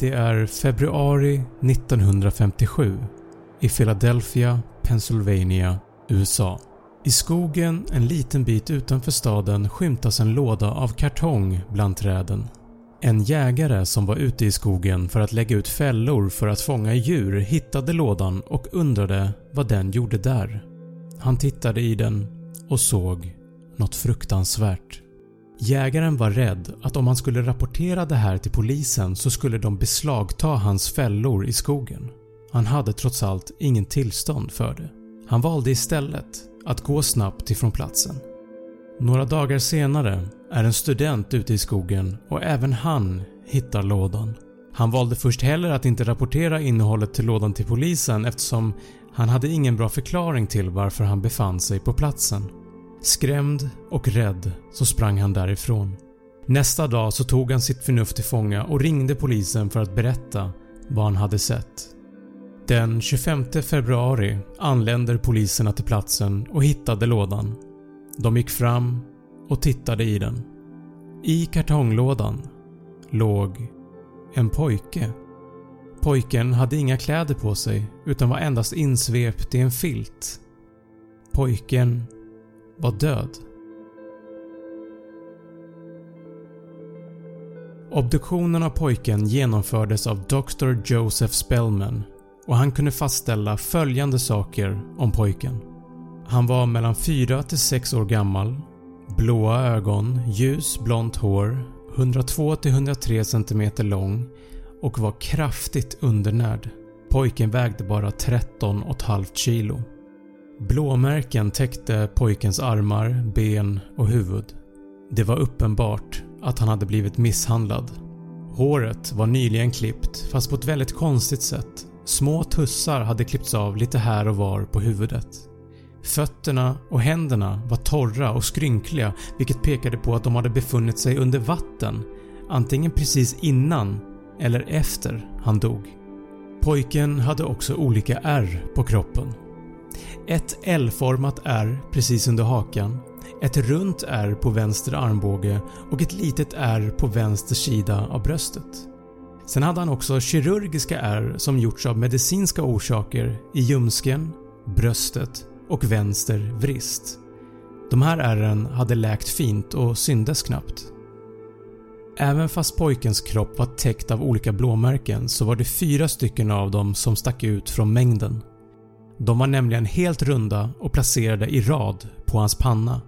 Det är februari 1957 i Philadelphia, Pennsylvania, USA. I skogen en liten bit utanför staden skymtas en låda av kartong bland träden. En jägare som var ute i skogen för att lägga ut fällor för att fånga djur hittade lådan och undrade vad den gjorde där. Han tittade i den och såg något fruktansvärt. Jägaren var rädd att om han skulle rapportera det här till polisen så skulle de beslagta hans fällor i skogen. Han hade trots allt ingen tillstånd för det. Han valde istället att gå snabbt ifrån platsen. Några dagar senare är en student ute i skogen och även han hittar lådan. Han valde först heller att inte rapportera innehållet till lådan till polisen eftersom han hade ingen bra förklaring till varför han befann sig på platsen. Skrämd och rädd så sprang han därifrån. Nästa dag så tog han sitt förnuft till fånga och ringde polisen för att berätta vad han hade sett. Den 25 februari anländer poliserna till platsen och hittade lådan. De gick fram och tittade i den. I kartonglådan låg en pojke. Pojken hade inga kläder på sig utan var endast insvept i en filt. Pojken var död. Obduktionen av pojken genomfördes av Dr. Joseph Spellman och han kunde fastställa följande saker om pojken. Han var mellan 4 till 6 år gammal, blåa ögon, ljus blont hår, 102-103 cm lång och var kraftigt undernärd. Pojken vägde bara 13,5 kg. Blåmärken täckte pojkens armar, ben och huvud. Det var uppenbart att han hade blivit misshandlad. Håret var nyligen klippt fast på ett väldigt konstigt sätt. Små tussar hade klippts av lite här och var på huvudet. Fötterna och händerna var torra och skrynkliga vilket pekade på att de hade befunnit sig under vatten antingen precis innan eller efter han dog. Pojken hade också olika ärr på kroppen. Ett L-format ärr precis under hakan, ett runt ärr på vänster armbåge och ett litet ärr på vänster sida av bröstet. Sen hade han också kirurgiska ärr som gjorts av medicinska orsaker i ljumsken, bröstet och vänster vrist. De här ärren hade läkt fint och syndes knappt. Även fast pojkens kropp var täckt av olika blåmärken så var det fyra stycken av dem som stack ut från mängden. De var nämligen helt runda och placerade i rad på hans panna.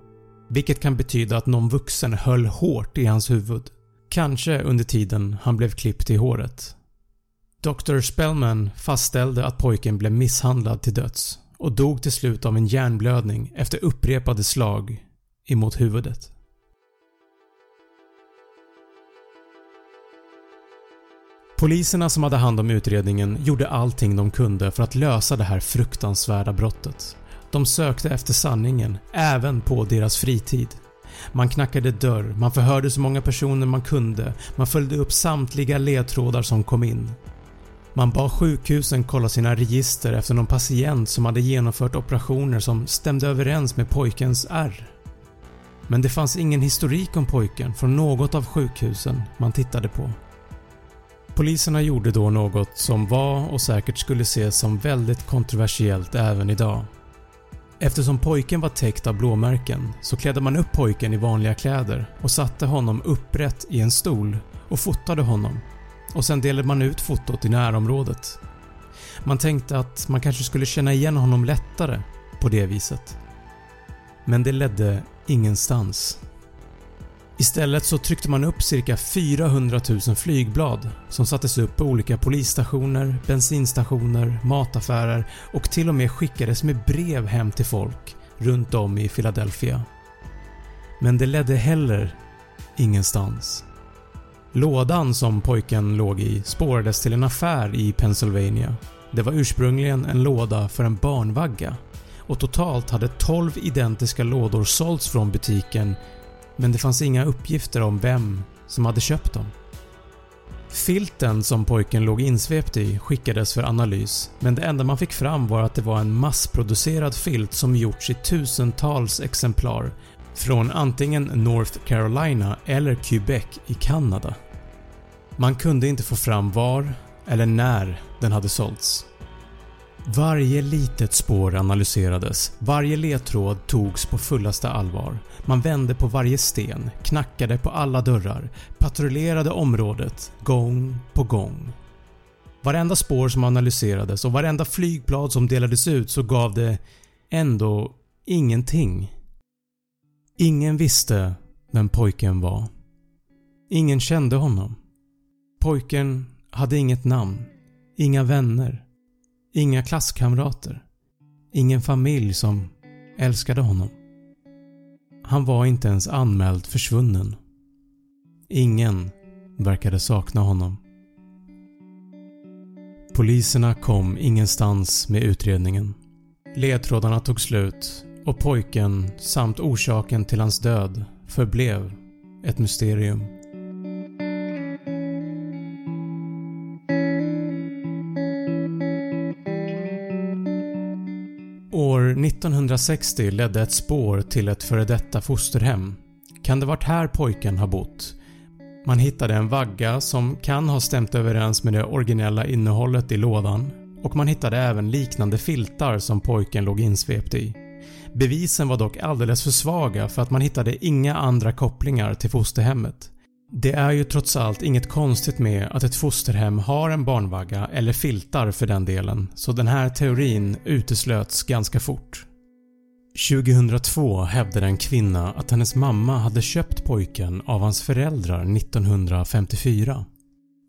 Vilket kan betyda att någon vuxen höll hårt i hans huvud. Kanske under tiden han blev klippt i håret. Dr. Spellman fastställde att pojken blev misshandlad till döds och dog till slut av en hjärnblödning efter upprepade slag emot huvudet. Poliserna som hade hand om utredningen gjorde allting de kunde för att lösa det här fruktansvärda brottet. De sökte efter sanningen, även på deras fritid. Man knackade dörr, man förhörde så många personer man kunde, man följde upp samtliga ledtrådar som kom in. Man bad sjukhusen kolla sina register efter någon patient som hade genomfört operationer som stämde överens med pojkens ärr. Men det fanns ingen historik om pojken från något av sjukhusen man tittade på. Poliserna gjorde då något som var och säkert skulle ses som väldigt kontroversiellt även idag. Eftersom pojken var täckt av blåmärken så klädde man upp pojken i vanliga kläder och satte honom upprätt i en stol och fotade honom och sen delade man ut fotot i närområdet. Man tänkte att man kanske skulle känna igen honom lättare på det viset. Men det ledde ingenstans. Istället så tryckte man upp cirka 400 000 flygblad som sattes upp på olika polisstationer, bensinstationer, mataffärer och till och med skickades med brev hem till folk runt om i Philadelphia. Men det ledde heller ingenstans. Lådan som pojken låg i spårades till en affär i Pennsylvania. Det var ursprungligen en låda för en barnvagga och totalt hade 12 identiska lådor sålts från butiken men det fanns inga uppgifter om vem som hade köpt dem. Filten som pojken låg insvept i skickades för analys men det enda man fick fram var att det var en massproducerad filt som gjorts i tusentals exemplar från antingen North Carolina eller Quebec i Kanada. Man kunde inte få fram var eller när den hade sålts. Varje litet spår analyserades, varje ledtråd togs på fullaste allvar. Man vände på varje sten, knackade på alla dörrar, patrullerade området gång på gång. Varenda spår som analyserades och varenda flygblad som delades ut så gav det ändå ingenting. Ingen visste vem pojken var. Ingen kände honom. Pojken hade inget namn, inga vänner Inga klasskamrater. Ingen familj som älskade honom. Han var inte ens anmäld försvunnen. Ingen verkade sakna honom. Poliserna kom ingenstans med utredningen. Ledtrådarna tog slut och pojken samt orsaken till hans död förblev ett mysterium. År 1960 ledde ett spår till ett före detta fosterhem. Kan det varit här pojken har bott? Man hittade en vagga som kan ha stämt överens med det originella innehållet i lådan och man hittade även liknande filtar som pojken låg insvept i. Bevisen var dock alldeles för svaga för att man hittade inga andra kopplingar till fosterhemmet. Det är ju trots allt inget konstigt med att ett fosterhem har en barnvagga eller filtar för den delen så den här teorin uteslöts ganska fort. 2002 hävdade en kvinna att hennes mamma hade köpt pojken av hans föräldrar 1954.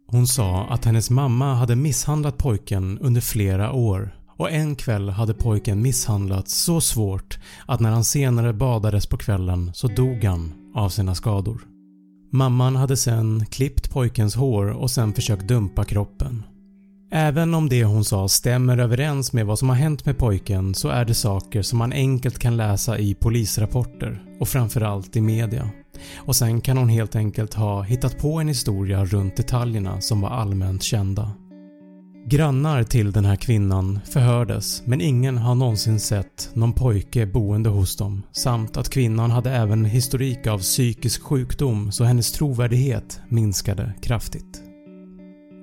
Hon sa att hennes mamma hade misshandlat pojken under flera år och en kväll hade pojken misshandlats så svårt att när han senare badades på kvällen så dog han av sina skador. Mamman hade sen klippt pojkens hår och sen försökt dumpa kroppen. Även om det hon sa stämmer överens med vad som har hänt med pojken så är det saker som man enkelt kan läsa i polisrapporter och framförallt i media. Och sen kan hon helt enkelt ha hittat på en historia runt detaljerna som var allmänt kända. Grannar till den här kvinnan förhördes men ingen har någonsin sett någon pojke boende hos dem samt att kvinnan hade även historik av psykisk sjukdom så hennes trovärdighet minskade kraftigt.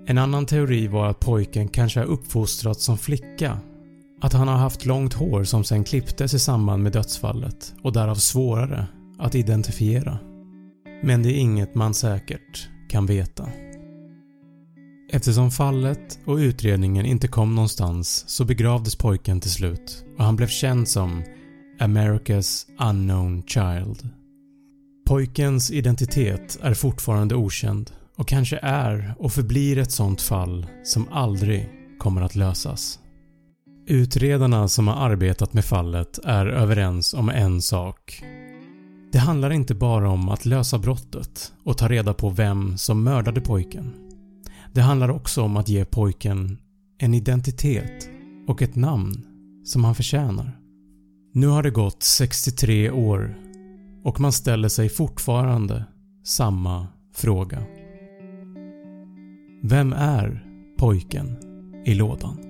En annan teori var att pojken kanske har uppfostrats som flicka. Att han har haft långt hår som sen klipptes i samband med dödsfallet och därav svårare att identifiera. Men det är inget man säkert kan veta. Eftersom fallet och utredningen inte kom någonstans så begravdes pojken till slut och han blev känd som “America's unknown child”. Pojkens identitet är fortfarande okänd och kanske är och förblir ett sånt fall som aldrig kommer att lösas. Utredarna som har arbetat med fallet är överens om en sak. Det handlar inte bara om att lösa brottet och ta reda på vem som mördade pojken. Det handlar också om att ge pojken en identitet och ett namn som han förtjänar. Nu har det gått 63 år och man ställer sig fortfarande samma fråga. Vem är pojken i lådan?